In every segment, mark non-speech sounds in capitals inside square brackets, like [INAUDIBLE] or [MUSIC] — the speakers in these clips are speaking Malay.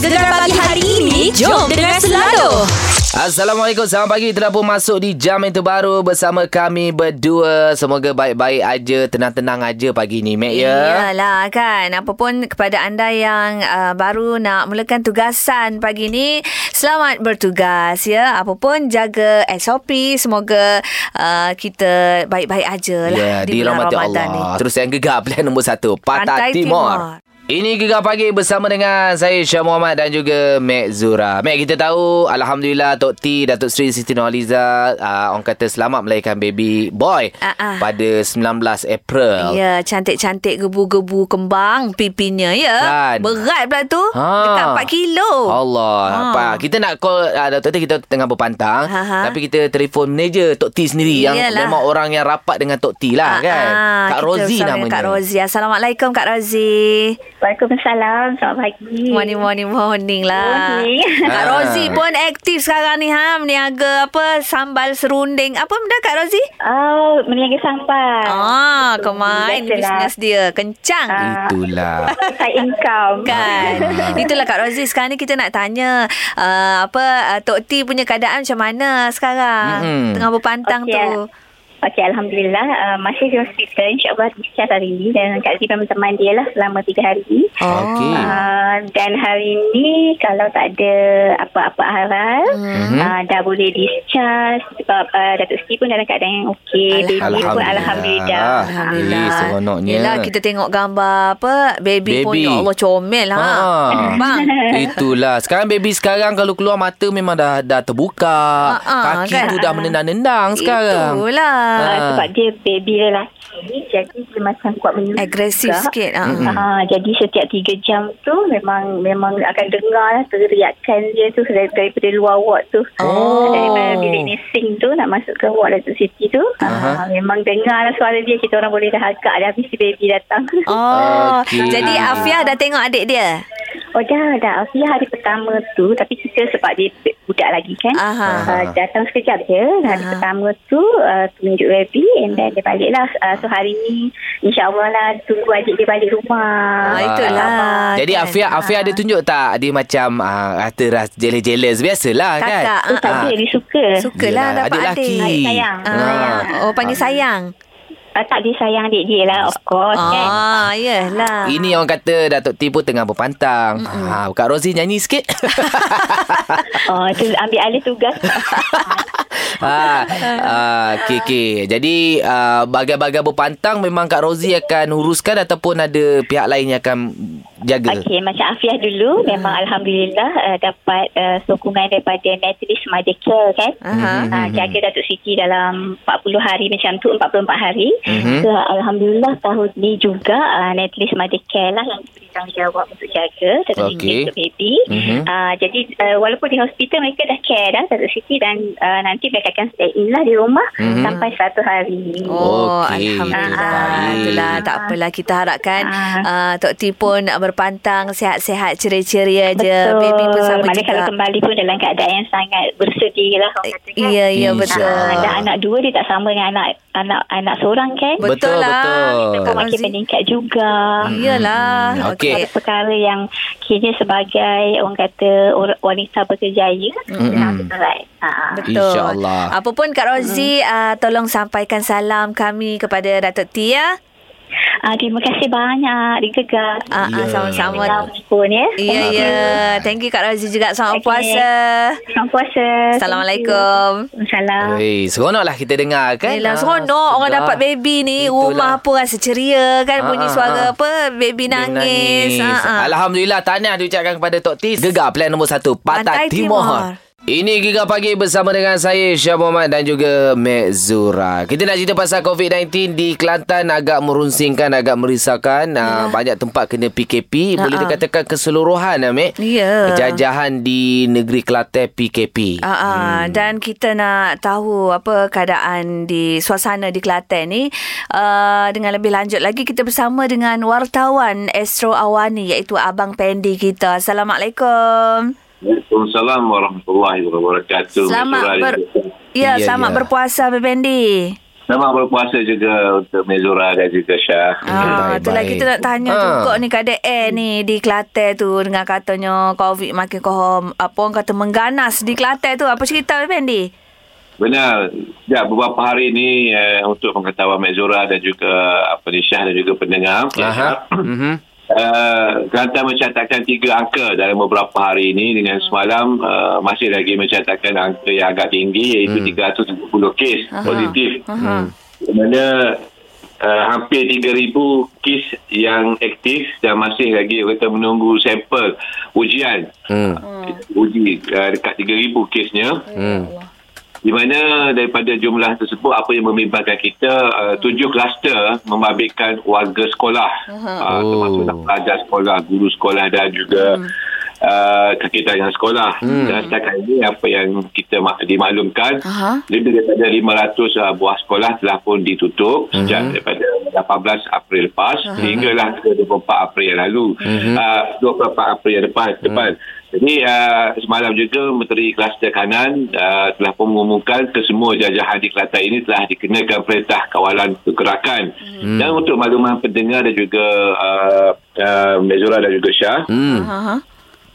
Gegar pagi hari ini Jom dengar selalu Assalamualaikum Selamat pagi Telah pun masuk di jam yang terbaru Bersama kami berdua Semoga baik-baik aja Tenang-tenang aja pagi ni Mek ya Iyalah kan Apa pun kepada anda yang uh, baru nak mulakan tugasan pagi ni Selamat bertugas ya Apa pun jaga SOP Semoga uh, kita baik-baik aja lah Ya, dirahmati Ramadan Allah. Terus yang gegar plan nombor satu. Pantai, Pantai Timur. Timur. Ini Gegar Pagi bersama dengan saya Syah Muhammad dan juga Mek Zura. Mek kita tahu Alhamdulillah Tok T, Datuk Seri Siti Nurhaliza uh, orang kata selamat melahirkan baby boy ah. pada 19 April. Ya, cantik-cantik gebu-gebu kembang pipinya ya. Kan? Berat pula tu. Ha. Dekat 4 kilo. Allah. Ha. Kita nak call uh, Dr. T kita tengah berpantang. Ha. Tapi kita telefon manager Tok T sendiri yang Iyalah. memang orang yang rapat dengan Tok T lah Ah, kan. Kak kita Rozi namanya. Kak Rozi. Assalamualaikum Kak Rozi. Waalaikumsalam. Selamat pagi. Morning, morning, morning lah. Morning. Kak Ah. Rozi pun aktif sekarang ni ha. Meniaga apa, sambal serunding. Apa benda Kak Rozi? Oh, meniaga sampah. Ah, kemain bisnes dia. Kencang. Ah. Itulah. [LAUGHS] Side income. Kan Itulah Kak Rozi Sekarang ni kita nak tanya uh, Apa uh, Tok T punya keadaan macam mana sekarang Mm-mm. Tengah berpantang Okey. tu Okey, Alhamdulillah. Uh, masih di hospital. InsyaAllah discharge hari ini. Dan Kak Zee memang teman dia lah selama tiga hari. Oh. Okey. Uh, dan hari ini kalau tak ada apa-apa haral, Mhm. uh, dah boleh discharge. Sebab uh, Datuk Siti pun dalam keadaan yang okey. Baby pun Alhamdulillah. Alhamdulillah. Eh, seronoknya. Yelah kita tengok gambar apa Baby, pun Baby. Ya Allah comel ha. Ha. Bang [LAUGHS] Itulah. Sekarang baby sekarang kalau keluar mata memang dah dah terbuka. Ha, ha, Kaki kan? tu dah menendang-nendang sekarang. Itulah Uh, Ah. sebab dia baby lelaki jadi dia macam kuat menyusu Agresif juga. sikit ha. Mm-mm. Ah, jadi setiap tiga jam tu memang memang akan dengar lah teriakan dia tu dari- daripada luar ward tu. Oh. Daripada bilik nursing tu nak masuk ke ward Datuk Siti tu. Aha. Ah, memang dengar lah suara dia. Kita orang boleh dah agak dah habis si baby datang. Oh Okey. Jadi Afia dah tengok adik dia Oh dah, dah. Alfia hari pertama tu. Tapi kita sebab dia budak lagi kan. Aha. Uh, datang sekejap je. Hari Aha. pertama tu uh, tunjuk baby and then dia balik lah. Uh, so hari ni insyaAllah lah tunggu adik dia balik rumah. Ah, itulah. Jadi kan? Afia Afia ada tunjuk tak dia macam ah, kata ras jealous-jealous biasalah kan. Kakak Oh, tak Ah. ada. Dia suka. Sukalah Yelah, dapat adik adik sayang. Ah. Sayang. Oh panggil sayang Uh, tak, dia sayang adik dia lah. Of course kan. Ah, yelah. Ini orang kata Datuk T pun tengah berpantang. Ha, Kak Rozi nyanyi sikit. [LAUGHS] Oh, tu ambil alih tugas. [LAUGHS] ha, ah, okey okey. Jadi uh, bagai-bagai berpantang memang Kak Rozi akan uruskan ataupun ada pihak lain yang akan jaga. Okey, macam Afiah dulu memang Alhamdulillah uh, dapat uh, sokongan daripada Natalie Mother Care kan. Aha. Uh, jaga Datuk Siti dalam 40 hari macam tu 44 hari. Mhm. So Alhamdulillah tahun ni juga uh, Natalie Mother Care lah yang tanggungjawab untuk jaga Datuk Okey. Siti untuk baby. Mhm. Uh, jadi uh, walaupun di hospital mereka dah care dah Datuk Siti dan uh, nanti mereka akan stay in lah di rumah Mhm. sampai satu hari. Oh, Okey, Alhamdulillah. Itulah, tak apalah. Kita harapkan Ah. uh, Tok T pun berpantang, sihat-sihat, ceria-ceria je. Betul. Baby pun sama Mana kalau juga. kembali pun dalam keadaan yang sangat bersedia lah. orang kata kan. Ya, ya, betul. InsyaAllah. Ah, dan anak dua dia tak sama dengan anak anak anak seorang kan. Betul Betul, lah. betul. Kita pun makin meningkat juga. Iyalah. Hmm, okey. Okey. Ada perkara yang kini sebagai orang kata wanita berkejaya Mm-mm. mm berat. Ha. Betul. InsyaAllah. Apa pun Kak Rozi, uh, tolong sampaikan salam kami kepada Datuk T ya. Ah, terima kasih banyak digegar. Ah, Ya. ah, sama-sama. Pun ya. Ya, ya. Thank you Kak Rozi juga. Selamat Okey. puasa. Selamat puasa. Assalamualaikum. Assalamualaikum. Hey, seronoklah kita dengar kan. Yelah, Ah, seronok orang sedap. dapat baby ni. Itulah. Rumah pun rasa ceria kan. Bunyi Ah, suara ah. apa, baby Dia nangis. Ah, ah. Alhamdulillah tahniah diucapkan kepada Tok Tis. Gegar plan nombor satu Pantai, Pantai Timur. Timur. Ini Gegar Pagi bersama dengan saya Syah Muhammad dan juga Mek Zura. Kita nak cerita pasal COVID-19 di Kelantan agak merunsingkan, agak merisaukan. Yeah. banyak tempat kena PKP. Boleh Ya. Ah, ah. dikatakan keseluruhan ah, Mek. Ya. Penjajahan di negeri Kelantan PKP. Ah. Hmm. Dan kita nak tahu apa keadaan di suasana di Kelantan ni. Uh, dengan lebih lanjut lagi kita bersama dengan wartawan Astro Awani iaitu Abang Pendi kita. Assalamualaikum. Waalaikumsalam warahmatullahi wabarakatuh. Selamat ber. Ya, Ya, selamat ya. berpuasa Abang Pendi. Selamat berpuasa juga untuk Mezura dan juga Syah. Ah, Baik, tu lagi kita nak tanya Ah. juga ni keadaan air ni di Kelantan tu dengan katanya COVID makin kohom apa orang kata mengganas di Kelantan tu. Apa cerita Fendi? Benar. Ya, beberapa hari ini uh, untuk pengetahuan Mezura dan juga apa ni Syah dan juga pendengar. Aha. Mhm. Uh, Kelantan mencatatkan tiga angka dalam beberapa hari ini dengan semalam uh, masih lagi mencatatkan angka yang agak tinggi iaitu 370 kes positif. Aha. Di mana uh, hampir 3,000 kes yang aktif dan masih lagi kita menunggu sampel ujian. Hmm. Uji uh, dekat 3,000 kesnya. Hmm. Di mana daripada jumlah tersebut apa yang membimbangkan kita uh, tujuh kluster membabitkan warga sekolah uh, termasuk Oh. pelajar sekolah, guru sekolah dan juga uh, kaki tangan sekolah. Dan setakat ini apa yang kita mak- dimaklumkan Aha. lebih daripada 500 uh, buah sekolah telah pun ditutup sejak daripada 18 April lepas sehinggalah ke 24 April yang lalu. Uh, 24 April yang depan. depan. Jadi uh, semalam juga Menteri Kluster Kanan uh, telah mengumumkan kesemua jajahan di Kelantan ini telah dikenakan perintah kawalan pergerakan. Hmm. Dan untuk makluman pendengar dan juga ah, uh, uh, Mezura dan juga Syah, hmm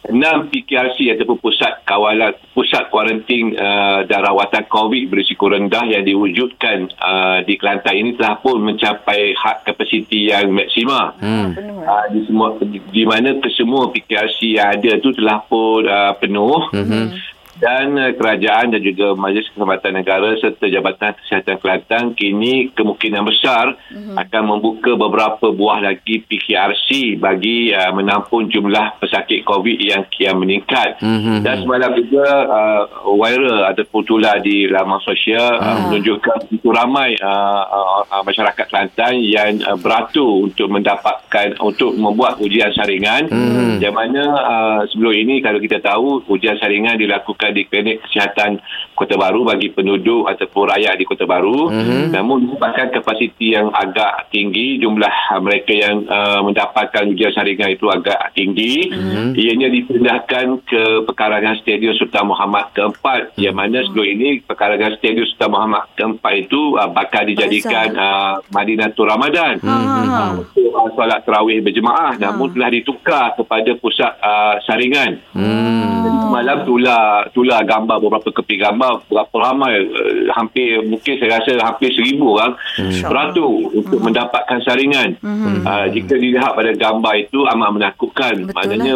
enam PKRC ataupun pusat kawalan pusat kuarantin uh, dan rawatan COVID berisiko rendah yang diwujudkan uh, di Kelantan ini telah pun mencapai hak kapasiti yang maksima hmm. uh, di semua di, di mana kesemua PKRC yang ada tu telah pun uh, penuh Hmm. Dan uh, kerajaan dan juga Majlis Kehormatan Negara serta Jabatan Kesihatan Kelantan kini kemungkinan besar mm-hmm. akan membuka beberapa buah lagi PKRC bagi uh, menampung jumlah pesakit COVID yang kian meningkat. Mhm. Dan semalam juga uh, viral ataupun tular di laman sosial uh, menunjukkan begitu ramai uh, uh, uh, masyarakat Kelantan yang uh, beratur untuk mendapatkan untuk membuat ujian saringan Mhm. yang mana uh, sebelum ini kalau kita tahu ujian saringan dilakukan di klinik kesihatan Kota Baru bagi penduduk ataupun rakyat di Kota Baru Mhm. namun disebabkan kapasiti yang agak tinggi jumlah uh, mereka yang uh, mendapatkan ujian saringan itu agak tinggi Mhm. ianya dipindahkan ke pekarangan Stadium Sultan Muhammad keempat yang mana sebelum ini pekarangan Stadium Sultan Muhammad keempat itu uh, bakal dijadikan uh, Madinatul Ramadan Ha. untuk uh, solat tarawih berjemaah namun telah ditukar kepada pusat uh, saringan Hmm. Semalam tular tular gambar beberapa keping gambar berapa ramai uh, hampir mungkin saya rasa hampir seribu orang beratur untuk mendapatkan saringan. Uh, jika dilihat pada gambar itu amat menakutkan. Betul maknanya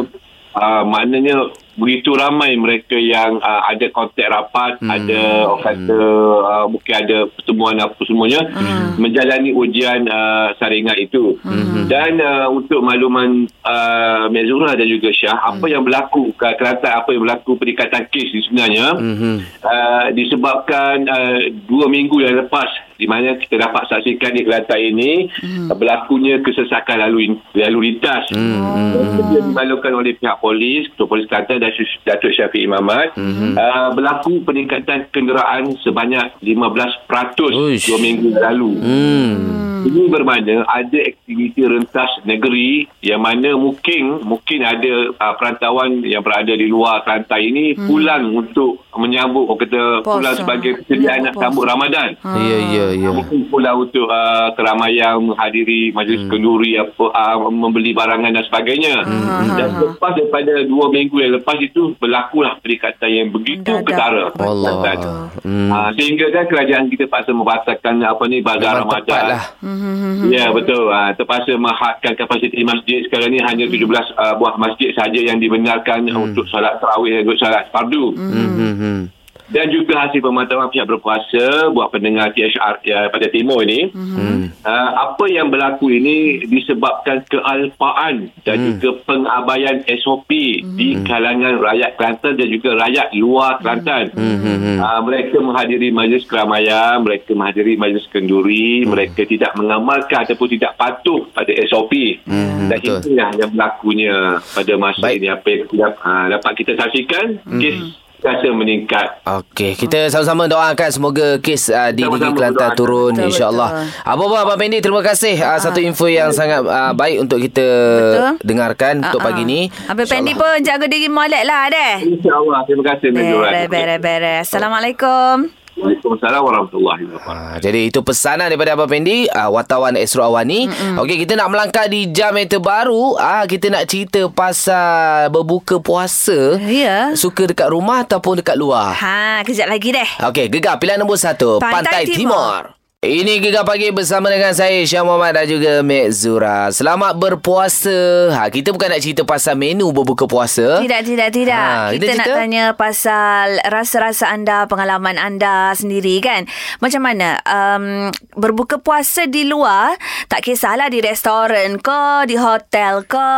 uh, maknanya begitu ramai mereka yang uh, ada kontak rapat, ada orang kata uh, mungkin ada pertemuan apa semuanya menjalani ujian uh, saringan itu. Dan uh, untuk makluman uh, Mezura dan juga Syah, apa yang berlaku ke Kelantan, apa yang berlaku peningkatan kes ni sebenarnya Mhm. uh, disebabkan uh, dua minggu yang lepas di mana kita dapat saksikan di Kelantan ini uh, berlakunya kesesakan lalu lalu lintas. Dan Sedia dimaklumkan oleh pihak polis, Ketua Polis Kelantan dan Datuk Syafiq Imamat, uh, berlaku peningkatan kenderaan sebanyak 15% Uish. dua minggu yang lalu. Hmm. Ini bermakna ada aktiviti rentas negeri yang mana mungkin mungkin ada uh, perantauan yang berada di luar Kelantan ini hmm. pulang untuk menyambut orang kata pulang sebagai persediaan nak Puasa. sambut Ramadan. Ya, ya, ya. Mungkin pulang untuk uh, keramaian menghadiri majlis hmm. kenduri apa uh, membeli barangan dan sebagainya. Hmm. Dan lepas daripada dua minggu yang lepas itu berlakulah peningkatan yang begitu Mendadak. ketara. Allah. Hmm. Ah, sehingga kan kerajaan kita paksa membatalkan apa ni bazar Ramadan. lah. Ya betul. Ha, terpaksa menghadkan kapasiti masjid sekarang ni hanya 17 uh, buah masjid saja yang dibenarkan hmm. untuk solat tarawih dan solat fardu. Hmm. Hmm. Dan juga hasil pemantauan pihak berkuasa buat pendengar THR ya, pada timur ini. Hmm. Uh, apa yang berlaku ini disebabkan kealpaan dan Hmm. juga pengabaian SOP di kalangan rakyat Kelantan dan juga rakyat luar Kelantan. Hmm. Hmm. Uh, mereka menghadiri majlis keramaian, mereka menghadiri majlis kenduri, Hmm. mereka tidak mengamalkan ataupun tidak patuh pada SOP. Hmm, Dan betul. itulah yang berlakunya pada masa Baik. ini apa yang uh, dapat kita saksikan kes rasa meningkat. Okey, kita sama-sama doakan semoga kes uh, di Sama-sama negeri Kelantan doakan. turun insya-Allah. Apa apa Abang Pendi terima kasih uh, satu info yang sangat uh, baik untuk kita Betul. dengarkan untuk Ah, pagi ah. ni. Habis Pendi pun jaga diri molek lah deh. InsyaAllah. Terima kasih. Menjual. Beres, beres, beres. Assalamualaikum. Waalaikumsalam warahmatullahi wabarakatuh. Ha, jadi itu pesanan daripada Abang Pendi uh, Wartawan Astro Awani Okey kita nak melangkah di jam yang terbaru ah Kita nak cerita pasal berbuka puasa Ya. Suka dekat rumah ataupun dekat luar Ha, kejap lagi deh. Okey gegar pilihan nombor satu Pantai Pantai, Timur. Timur. Ini Gegar Pagi bersama dengan saya Syah Muhammad dan juga Mek Zura. Selamat berpuasa. Ha, kita bukan nak cerita pasal menu berbuka puasa. Tidak, tidak, tidak. Ha, kita kita nak tanya pasal rasa-rasa anda, pengalaman anda sendiri kan. Macam mana? Um, berbuka puasa di luar, tak kisahlah di restoran ke, di hotel ke,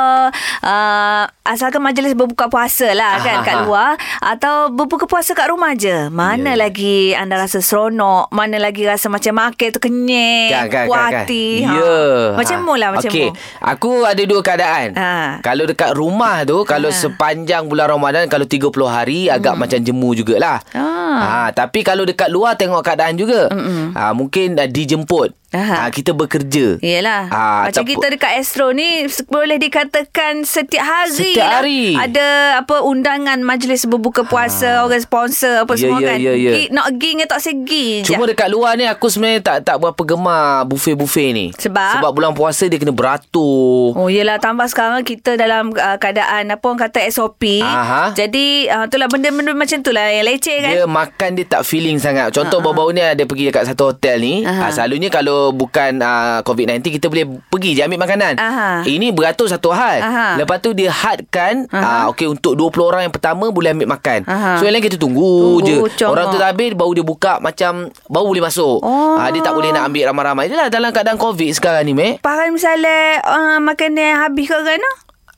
uh, asalkan majlis berbuka puasa lah kan Ah, kat ah. luar. Atau berbuka puasa kat rumah je. Mana Ya. lagi anda rasa seronok, mana lagi rasa macam makan tu kenyang, Kan, kan, puas kan, kan. hati. Ya. Macam Ha. mu lah, macam Okey. mu. Aku ada dua keadaan. Ha. Kalau dekat rumah tu, kalau sepanjang bulan Ramadan, kalau 30 hari, agak macam jemu jugalah. Hmm. Ah. Ha, tapi kalau dekat luar, tengok keadaan juga. Ha, mungkin uh, dijemput. Aha. Ha, kita bekerja. Yelah Ah, Macam kita dekat Astro ni Boleh dikatakan Setiap hari Setiap lah, hari. Ada apa Undangan majlis berbuka puasa Orang sponsor Apa Ya, semua ya, kan ya, ya. Gi- Nak pergi dengan tak segi je Cuma dekat luar ni aku sebenarnya tak tak berapa gemar buffet-buffet ni. Sebab? Sebab bulan puasa dia kena beratur. Oh yelah tambah sekarang kita dalam uh, keadaan apa orang kata SOP. Aha. Jadi uh, itulah benda-benda macam tu lah yang leceh kan. Dia makan dia tak feeling sangat. Contoh uh-huh. baru-baru ni ada pergi dekat satu hotel ni. Aha. Uh, selalunya kalau bukan uh, COVID-19 kita boleh pergi je ambil makanan. Aha. Ini beratur satu hal. Aha. Lepas tu dia hadkan uh, okey untuk 20 orang yang pertama boleh ambil makan. Aha. So yang lain kita tunggu, Tunggu, je. congok. Orang tu dah habis baru dia buka macam baru boleh masuk. Oh. Uh, dia tak boleh nak ambil ramai-ramai. Itulah dalam keadaan COVID sekarang ni, Mek. Faham misalnya uh, makanan habis ke kan?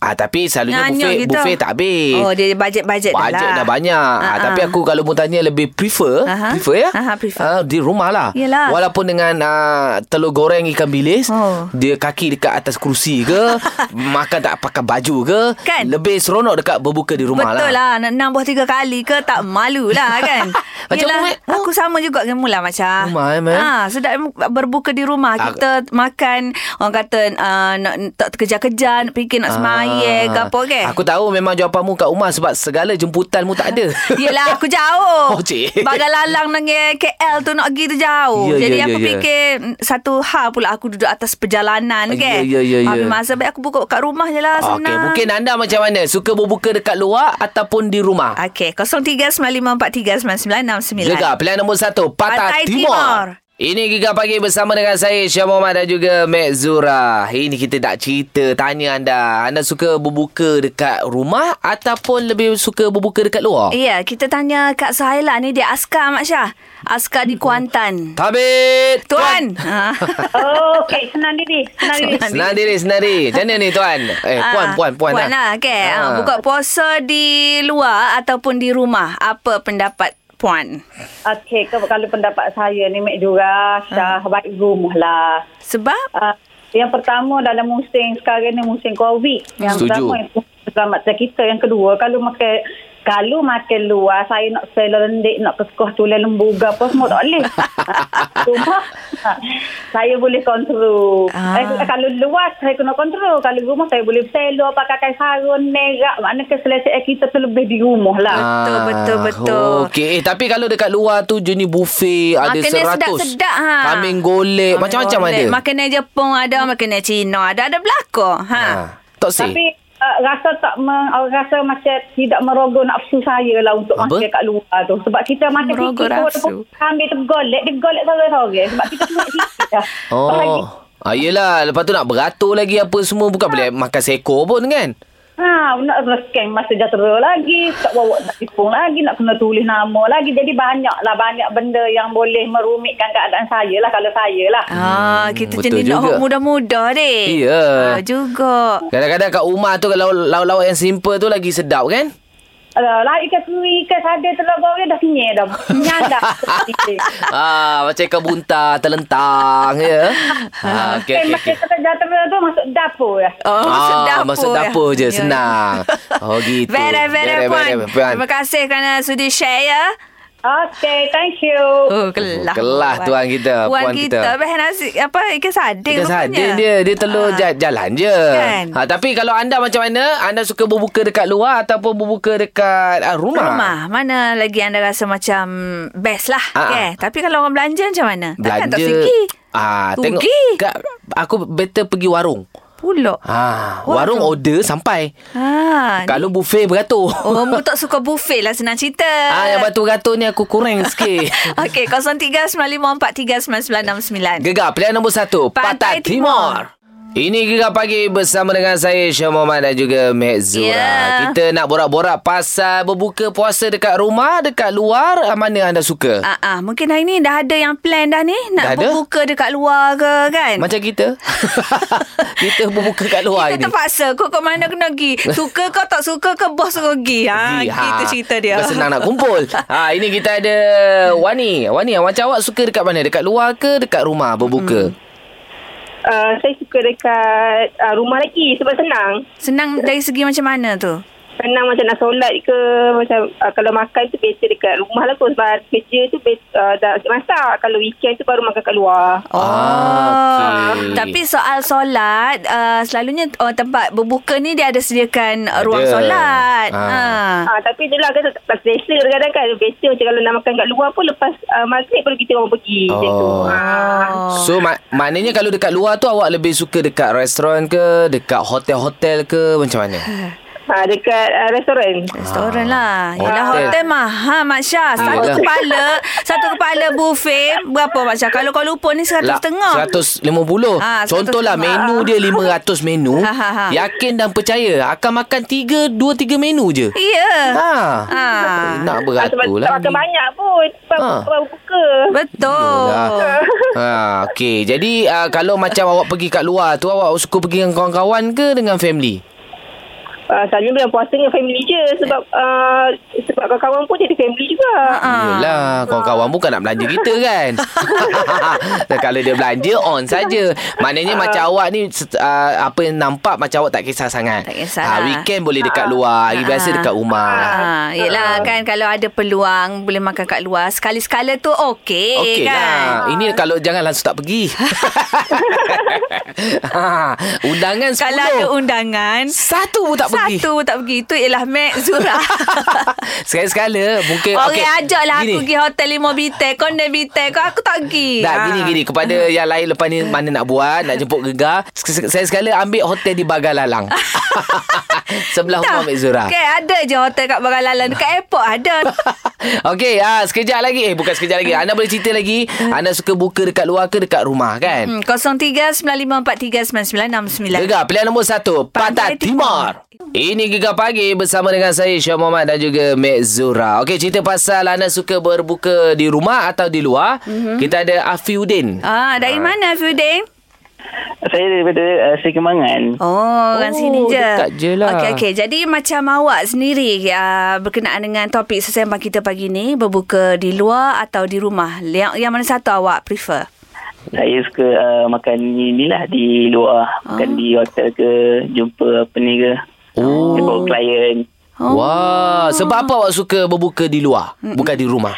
Ah tapi selalunya Nganyut buffet gitu. buffet tak habis. Oh dia bajet-bajet dah lah. Bajet dah banyak. Ah, Ah, tapi ah. aku kalau mu tanya lebih prefer, Aha. prefer ya? Aha, prefer. Ah, di rumah lah. Yelah. Walaupun dengan uh, telur goreng ikan bilis, Oh. dia kaki dekat atas kerusi ke, [LAUGHS] makan tak pakai baju ke, Kan? lebih seronok dekat berbuka di rumah Betul lah. lah Nak nambah tiga kali ke Tak malu lah [LAUGHS] kan Macam Yelah, Mat? Aku sama juga dengan Mula macam Rumah, eh, Mat? ha, Sedap berbuka di rumah Aku- Kita makan Orang kata uh, nak, Tak terkejar-kejar Nak fikir nak semayang ke apa ke Ah. Aku tahu memang jawapanmu kat rumah sebab segala jemputanmu tak ada. [LAUGHS] Yelah aku jauh [LAUGHS] Oh, cik. Bagai lalang dengan KL tu nak pergi tu jauh Ya, Jadi ya, aku ya, ya. fikir mm, Satu hal pula aku duduk atas perjalanan Ya, ya, ya, Habis ya. masa baik aku buka kat rumah je lah Okey, senang mungkin anda macam mana? Suka berbuka dekat luar ataupun di rumah? Okey 0395439969 Gegar pilihan nombor satu Patah Pantai Timur. Timur. Ini Gegar Pagi bersama dengan saya Syah Muhammad dan juga Mek Zura. Ini kita nak cerita tanya anda. Anda suka berbuka dekat rumah ataupun lebih suka berbuka dekat luar? Ya, kita tanya Kak Suhaila ni dia askar Mak Syah. Askar di Kuantan. Tabit! Tuan. Ha. Oh, okey. Senang diri. Senang diri. Senang diri, senang diri. [LAUGHS] Macam mana ni tuan? Eh, puan, Ah, puan, puan. Puan lah, okay. Ah. Ha. Buka puasa di luar ataupun di rumah. Apa pendapat puan? Okey, kalau pendapat saya ni Mek Jura, Syah, baik rumah lah. Sebab? Uh, yang pertama dalam musim sekarang ni musim COVID. Yang Setuju. pertama yang keselamatan kita. Yang kedua, kalau makan kalau makan luar, saya nak sela lendik, nak ke sekolah tulen lembu ke apa semua tak boleh. [LAUGHS] ha, saya boleh kontrol. Ah. Eh, kalau luar, saya kena kontrol. Kalau rumah, saya boleh selo, pakai sarun, nerak. Maknanya keselesaan kita tu lebih di rumah lah. Betul, betul, betul. Ah, Okey, eh, tapi kalau dekat luar tu jenis buffet ada Makanan seratus. sedap-sedap, ha. Kambing golek, macam-macam ada. Makanan Jepun ada, makanan Cina ada, ada belakang. Ha. Ha. Tok Seh. Tapi uh, rasa tak meng, uh, rasa macam tidak merogoh nafsu saya lah untuk Apa? makan kat luar tu. Sebab kita makan Merogoh sikit nafsu. pun ambil tu golek, dia golek sore-sore. Sebab kita cuma sikit lah. Bahagi. Oh. Ah, yelah, lepas tu nak beratur lagi apa semua. Bukan boleh makan seekor pun kan? Ha, nak kena scan masa jatera lagi, tak bawa tak telefon lagi, nak kena tulis nama lagi. Jadi banyak lah, banyak benda yang boleh merumitkan keadaan saya lah kalau saya lah. Ah, kita betul jenis nak muda-muda deh. Ya. Ah, juga. Kadang-kadang kat rumah tu kalau lauk-lauk yang simple tu lagi sedap kan? Uh, lah ikan kuri, ikan sadar telur goreng dah kenyai dah. Nyanda. [LAUGHS] ah, macam ikan buntar terlentang ya. [LAUGHS] Ah, okey Okay, okey. okay. okey. Masa jatera tu masuk dapur ya. Oh, masuk Ah, dapur. masuk dapur je, Ya. senang. Oh, gitu. Very, very, Very, puan. very, puan. Terima kasih kerana sudi share ya. Okay, thank you. Oh, kelah. Kelah tuan kita, Puan, puan kita. kita. Beh nasi, apa, ikan sardin Ikan sardin dia Dia telur ja- jalan je Kan? ha, Tapi kalau anda macam mana Anda suka berbuka dekat luar Ataupun berbuka dekat ah, rumah Rumah. Mana lagi anda rasa macam best lah. Ah, Okay. Tapi kalau orang belanja macam mana? Takkan tak Belanja segi. ah, Tengok Rugi. Aku better pergi warung Pulak. ha, Warung. Warung order sampai Ha, Kalau buffet beratur [LAUGHS] Oh, mu tak suka buffet lah senang cerita. Ah, yang batu-batu ni aku kurang sikit. [LAUGHS] Okey, [LAUGHS] 0395439969. Gegar pilihan nombor satu Pantai Pantai Timur. Ini Gegar Pagi bersama dengan saya Syah Muhammad dan juga Mek Zura. Ya. Kita nak borak-borak pasal berbuka puasa dekat rumah, dekat luar. ah, Mana anda suka? Ah, ah, mungkin hari ni dah ada yang plan dah ni nak Dah ada? berbuka dekat luar ke kan? Macam kita. [LAUGHS] kita berbuka kat luar kita ini. terpaksa Kau ke mana kena pergi Suka kau tak suka ke Bos suruh pergi ha, Pergi, Gitu cerita dia senang nak kumpul. ha, ini kita ada Wani. Wani, macam awak suka dekat mana? Dekat luar ke dekat rumah berbuka? Hmm. Uh, saya suka dekat uh, rumah lagi sebab senang. Senang dari segi macam mana tu Senang macam nak solat ke macam uh, kalau makan tu biasa dekat rumah lah kot sebab kerja tu biasa, uh, dah masak. Kalau weekend tu baru makan kat luar. Oh, Ah, okey. Tapi soal solat uh, Selalunya uh, tempat berbuka ni Dia ada sediakan uh, ruang Ada. solat Ah. ha. Ah, tapi itulah kan tak, selesa kadang-kadang kan. Biasa macam kalau nak makan kat luar pun lepas uh, maghrib baru kita orang pergi. Macam tu. Oh. Ah. So mak- maknanya kalau dekat luar tu awak lebih suka dekat restoran ke, dekat hotel-hotel ke macam mana? [LAUGHS] Ah, dekat uh, restoran. Restoran lah Yelah Hotel. hotel mahal Mak Syah Satu Yelah. kepala Satu kepala buffet Berapa Mak Syah Kalau kau lupa ni Seratus setengah 150 Ha, Contohlah 150. menu dia 500 menu Ha, ha, ha. Yakin dan percaya Akan makan 3 2 3 menu je Ya Ha. Ha. Nak Ah, sebab beratur tak lagi makan banyak pun. Sebab Ah. baru buka. Betul Yalah. ha, okay. Jadi uh, kalau macam awak pergi kat luar tu Awak suka pergi dengan kawan-kawan ke dengan family? Uh, selalunya bulan puasa dengan family je sebab uh, sebab kawan-kawan pun jadi family juga. Ah. Yelah Kawan-kawan bukan nak belanja kita kan. [LAUGHS] Kalau dia belanja On saja. Maknanya macam awak ni uh, Apa yang nampak Macam awak tak kisah sangat. Tak kisah Ah, lah. Weekend boleh dekat luar Hari biasa dekat rumah. Ha, yelah kan kalau ada peluang boleh makan kat luar. Sekali-sekala tu okey Okey kan. lah Ini kalau jangan langsung tak pergi. Ha, [LAUGHS] [LAUGHS] Undangan 10 Kalau ada undangan Satu pun tak pergi Satu tak pergi. Itu ialah Mac Zura. [LAUGHS] Sekali-sekala Mungkin Orang okay, ajak lah aku pergi hotel lima bintang Kau nak bintang Kau aku tak pergi. Tak Ha. gini gini. Kepada [LAUGHS] yang lain lepas ni Mana nak buat Nak jemput gegar se- Saya sekala ambil hotel di Bagalalang. [LAUGHS] Sebelah rumah Mek Zura. Okay ada je hotel kat Bangalalan Dekat airport ada. Okey, ah sekejap lagi. Eh, bukan sekejap lagi. Anda boleh cerita lagi. Anda suka buka dekat luar ke dekat rumah kan? hmm, 0395439969. Gegar pilihan nombor satu Pantai Pantai Timur. Ini Gegar Pagi bersama dengan saya Syah Muhammad dan juga Mek Zura. Okey, cerita pasal anda suka berbuka di rumah atau di luar. Mm-hmm. Kita ada Afiuddin. Ah, dari mana Fiudin? Saya daripada uh, Seri Kembangan. Oh, kat Oh, sini je. dekat je lah. Okey, okey. Jadi macam awak sendiri uh, berkenaan dengan topik sesembang kita pagi ni, berbuka di luar atau di rumah? Yang yang mana satu awak prefer? Saya suka uh, makan ni lah di luar. Makan di hotel ke, jumpa apa ni ke. Oh. Jumpa klien. Oh. Wah, sebab apa awak suka berbuka di luar? Bukan di rumah.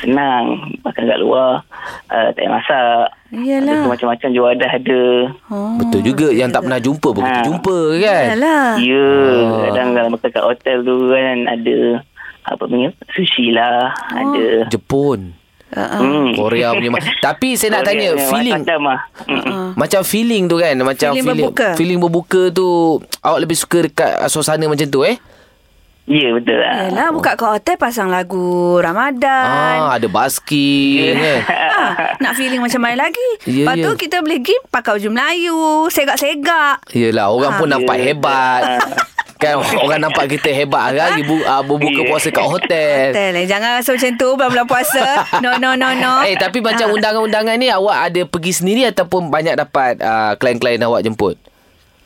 Senang. Makan kat luar. Uh, tak payah masak. Iyalah. Ada Macam-macam juadah ada. Oh. Betul juga yang tak pernah jumpa pun kita Ha. jumpa kan? Iyalah. Ya. Ah. Kadang kalau makan kat hotel tu kan ada apa panggil sushi lah. Ada. Jepun. Hmm. Korea punya ma- [LAUGHS] Tapi saya nak tanya Korea, feeling Macam lah. Mm-mm. Macam feeling tu kan Macam Feeling feeling berbuka. Feeling berbuka tu Awak lebih suka dekat Suasana macam tu eh Ya betul lah. Yalah, buka kat hotel pasang lagu Ramadan. ah, Ada basking kan Ha, [LAUGHS] nak feeling macam mana lagi? Ya, Lepas ya. tu kita boleh pergi pakai baju Melayu, segak-segak. Yelah orang Ah. pun nampak Ya. hebat [LAUGHS] Kan [LAUGHS] orang nampak kita hebat hari bu, uh, berbuka Ya. puasa kat hotel Hotel eh. Jangan rasa macam tu bulan-bulan puasa. [LAUGHS] No, no, no, no. Eh tapi macam Ah. undangan-undangan ni Awak ada pergi sendiri Ataupun banyak dapat uh, Klien-klien awak jemput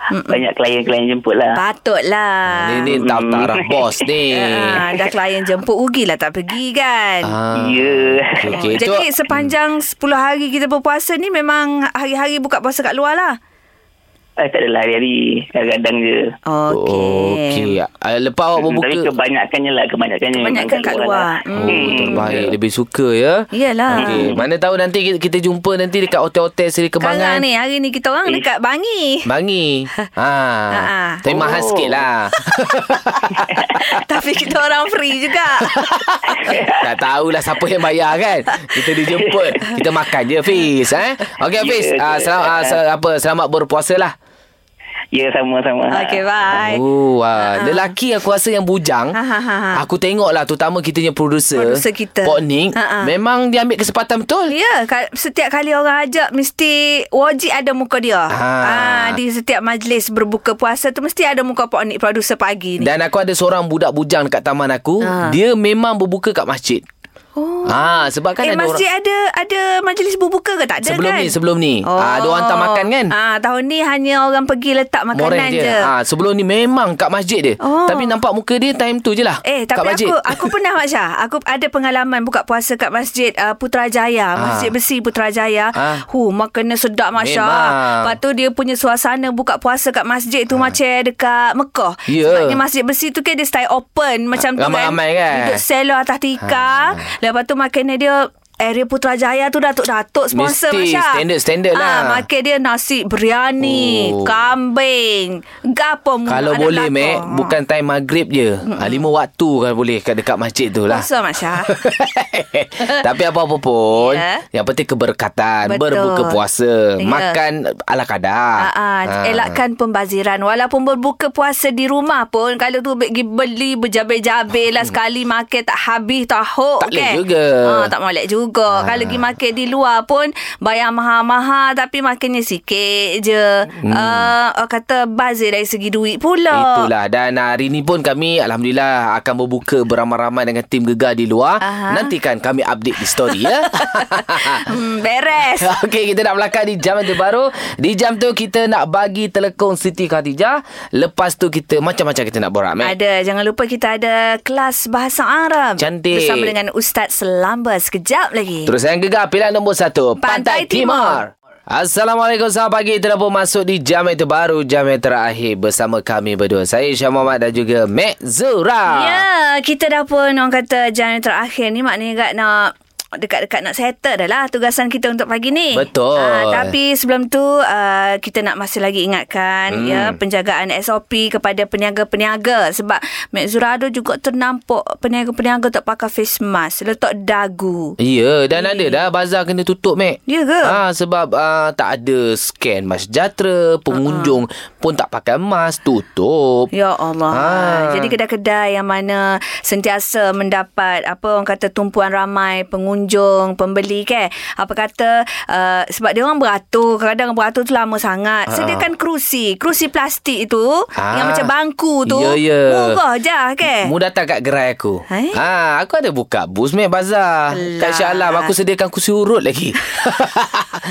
Banyak klien-klien jemput lah. Patutlah. Ni ni tahu taraf bos ni [LAUGHS] Ah, dah klien jemput rugilah tak pergi kan. ah. Ya. Okay, tu Jadi sepanjang 10 hari kita berpuasa ni memang hari-hari buka puasa kat luar lah. Eh, tak adalah hari-hari. Kadang-kadang je. Okey. Okey. Uh, lepas awak Hmm, Tapi berbuka. kebanyakannya lah. Kebanyakannya. Kebanyakan kat luar. lah. Hmm. Oh, terbaik. Lebih suka ya. Iyalah. Okey. Mana tahu nanti kita, kita jumpa nanti dekat hotel-hotel Seri Sekarang Kembangan. ni, hari ni kita orang dekat Bangi. Bangi. [LAUGHS] Ha. Ha. Tapi mahal Oh. sikit lah. [LAUGHS] Tapi kita orang free juga. [LAUGHS] tak tahulah siapa yang bayar kan. Kita dijemput. Kita makan je Fiz. Eh? Okey Ya, Fiz. ya. Uh, selamat, uh, sel- apa, selamat berpuasa lah. Ya, sama-sama. Okey, bye. Oh, uh, lelaki aku rasa yang bujang. Ha, ha, ha, ha. Aku tengok lah terutama kita punya producer. Producer kita. Pok. Ha, ha. Memang dia ambil kesempatan betul. Ya, ka- setiap kali orang ajak mesti wajib ada muka dia. Ha. Ah, di setiap majlis berbuka puasa tu mesti ada muka Pak Nik producer pagi ni. Dan aku ada seorang budak bujang dekat taman aku. Ha. Dia memang berbuka kat masjid. Oh. Ah, sebab kan eh, ada masjid orang ada ada majlis berbuka ke tak ada Sebelum kan? ni, sebelum ni. Ah, ada orang hantar makan kan? Ah, tahun ni hanya orang pergi letak makanan Moreh je. je. Ha, sebelum ni memang kat masjid dia. Oh. Tapi nampak muka dia time tu je lah. Eh, kat tapi masjid. aku aku pernah Mak Syah. Aku ada pengalaman buka puasa kat Masjid uh, Putrajaya. Masjid Besi Putrajaya. Ah. Hu, makannya sedap Mak Syah. Memang. Lepas tu dia punya suasana buka puasa kat masjid tu macam dekat Mekah. Ya. Sebabnya Masjid Besi tu kan dia style open macam tu kan. Ramai-ramai kan? Duduk selo atas tikar. Lepas tu makannya dia Area Putrajaya tu Datuk-datuk sponsor Mesti Masya. standard-standard lah. Ah, makan dia nasi biryani, Oh. kambing, gapo mu Kalau boleh. Mek, bukan time maghrib je. Ha, lima waktu kalau boleh kat dekat masjid tu lah. Puasa Masya. [LAUGHS] Tapi apa-apa pun, Ya. yang penting keberkatan, Betul. berbuka puasa, Ya. makan ala kadar. Ah, ah, Ah. elakkan pembaziran walaupun berbuka puasa di rumah pun kalau tu pergi beli berjabir-jabir lah [LAUGHS] sekali makan tak habis tahu Tak boleh kan? juga. ah, tak molek juga Ah. kalau pergi makan di luar pun bayar mahal-mahal tapi makannya sikit je hmm. uh, kata bazir dari segi duit pula Itulah dan hari ni pun kami Alhamdulillah akan berbuka beramai-ramai dengan tim gegar di luar. Aha. Nantikan kami update di story ya. [LAUGHS] hmm, beres [LAUGHS] Okey, kita nak melangkah di jam yang terbaru. Di jam tu kita nak bagi telekong Siti Khadijah. Lepas tu kita macam-macam kita nak borak, Mek. Ada Jangan lupa kita ada Kelas Bahasa Arab Cantik. Bersama dengan Ustaz Selamba Sekejap lagi. Terus yang gegar pilihan nombor satu Pantai Pantai, Timur. Assalamualaikum selamat pagi. Kita pun masuk di jam yang terbaru Jam yang terakhir Bersama kami berdua. Saya Syah Muhammad dan juga Mek Zura. Ya, kita dah pun orang kata jam yang terakhir ni. Maknanya kat nak dekat-dekat nak settle dah lah tugasan kita untuk pagi ni. Betul. Ah, tapi sebelum tu uh, kita nak masih lagi ingatkan Hmm. ya penjagaan SOP kepada peniaga-peniaga sebab Mek Zurado juga ternampak peniaga-peniaga tak pakai face mask, letak dagu. Ya dan ada dah Bazar kena tutup Mek Ya ke? Ha, sebab uh, tak ada scan mas sejahtera Pengunjung uh-huh. pun tak pakai mask Tutup Ya Allah. Ha. Jadi kedai-kedai yang mana sentiasa mendapat apa orang kata tumpuan ramai pengunjung, pembeli kan. Apa kata uh, sebab dia orang beratur, kadang-kadang beratur tu lama sangat. Ha. Sediakan kerusi, kerusi plastik itu Ah. yang macam bangku tu. Ya, ya. Murah je kan. Mu datang kat gerai aku. Eh? Ha, aku ada buka bus Mek Bazar. Kat. Shah Alam aku sediakan kursi urut lagi. [LAUGHS]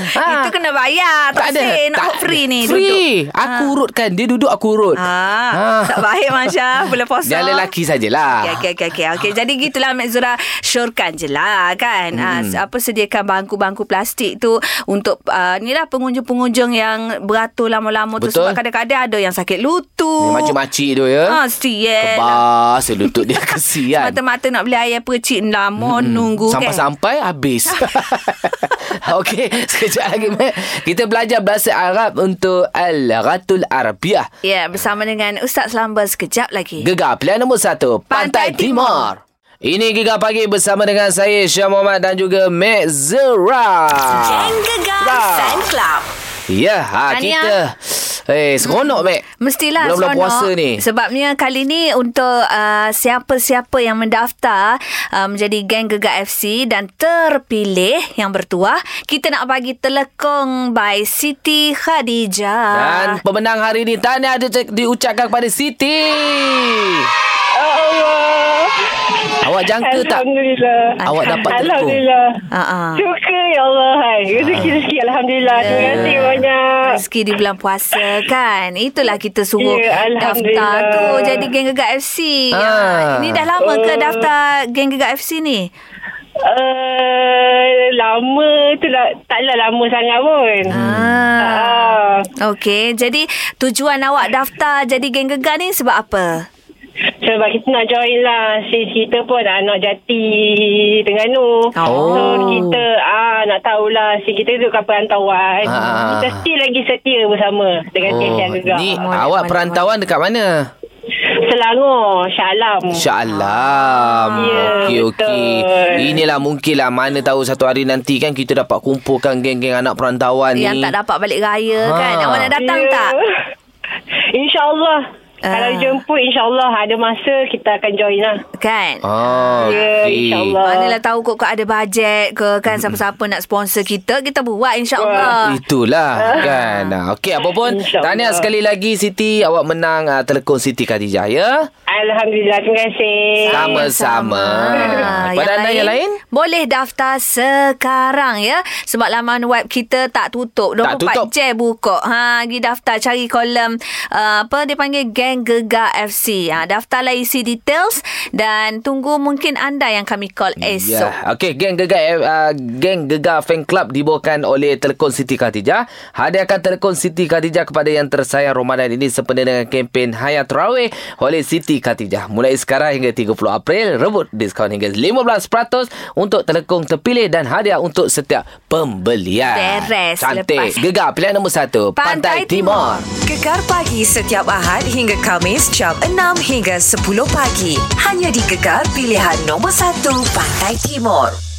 Itu kena bayar. Tak, tak say, nak free ni Free. duduk. Aku urutkan. Dia duduk aku urut. Ah, tak baik Masya Boleh [LAUGHS] posa Dia lelaki sajalah. Okey, okey, okey. Okay. okay. Jadi gitulah Mek Zura syorkan je lah kan. Hmm. Ha, apa sediakan bangku-bangku plastik tu untuk uh, ni lah pengunjung-pengunjung yang beratur lama-lama tu. Betul. Sebab kadang-kadang ada yang sakit lutut. Ni Makcik-makcik tu ya. Ha, sial. Kebas lutut dia [LAUGHS] kesian. Mata-mata nak beli ayam percik lama hmm. nunggu kan. Sampai-sampai habis. [LAUGHS] Okey, sekejap lagi. Kita belajar bahasa Arab untuk Al-Ratul Arabiah. Ya, bersama dengan Ustaz Selamba sekejap lagi. Gegar pilihan nombor satu Pantai Pantai, Timur. Ini Gegar Pagi bersama dengan saya Syah Muhammad dan juga Mek Zura. Geng Gegar. Fan Club. Ya, ha, kita Eh, seronok, Mek. Mestilah Bulan-bulan seronok. puasa ni. Sebabnya kali ni untuk uh, siapa-siapa yang mendaftar uh, menjadi geng Gegar FC dan terpilih yang bertuah, kita nak bagi telekong by Siti Khadijah. Dan pemenang hari ini tahniah di- diucapkan kepada Siti. Allah. Awak jangka tak Alhamdulillah. awak dapat telekong? Alhamdulillah. Uh-uh. Syukur ya Allah. Hai. Rezeki-rezeki Alhamdulillah. Terima kasih banyak. Rezeki di bulan puasa kan Itulah kita suruh Ya, Daftar tu Jadi geng Gegar FC Ah. Ini dah lama ke Oh. daftar Geng Gegar FC ni? Uh, lama tu lah, taklah lama sangat pun. Ah. Ah. Okey, jadi tujuan awak daftar jadi geng gegar ni sebab apa? Sebab kita nak join lah Sis kita pun anak jati Terengganu Oh. So kita ah nak tahulah Sis kita tu kat perantauan Ah. Kita still lagi setia bersama Dengan oh, yang gegar ni Mohon, awak mohon, perantauan dekat mana? Selangor Shah Alam Shah Alam. Ya, Okey, okey. Inilah mungkinlah mana tahu satu hari nanti kan kita dapat kumpulkan geng-geng anak perantauan ni. Yang tak dapat balik raya Ha. kan? Awak nak datang Ya. tak? [LAUGHS] InsyaAllah Ah. Kalau jemput InsyaAllah ada masa Kita akan join lah Kan? Oh, Ya okey. InsyaAllah Manalah tahu kot kau ada bajet ke kan siapa-siapa nak sponsor kita kita buat insya-Allah. Itulah kan. Ah, Okey apa pun tahniah sekali lagi Siti awak menang uh, telekon Siti Khadijah ya. Alhamdulillah Terima kasih Sama-sama. Pada anda yang lain? Boleh daftar sekarang ya. Sebab laman web kita tak tutup. 24 Tak tutup. jam buka. Ha, pergi daftar cari kolom uh, apa dia panggil Geng Gegar FC. Ha, daftarlah isi details dan tunggu mungkin anda yang kami call esok. Ya. Okey, geng Gegar uh, geng Gegar Fan Club dibawakan oleh Telekon Siti Khadijah. Hadiahkan Telekon Siti Khadijah kepada yang tersayang Ramadan ini sempena dengan kempen Hayat Raweh oleh Siti Khadijah. Mulai sekarang hingga 30 April, rebut diskaun hingga 15% untuk telekong terpilih dan hadiah untuk setiap pembelian. Beres. Cantik. Lepas- Gegar pilihan nombor 1, Pantai, Pantai Timur. Gegar pagi setiap Ahad hingga Kamis jam 6 hingga 10 pagi. Hanya di Gegar pilihan nombor 1 Pantai Timur.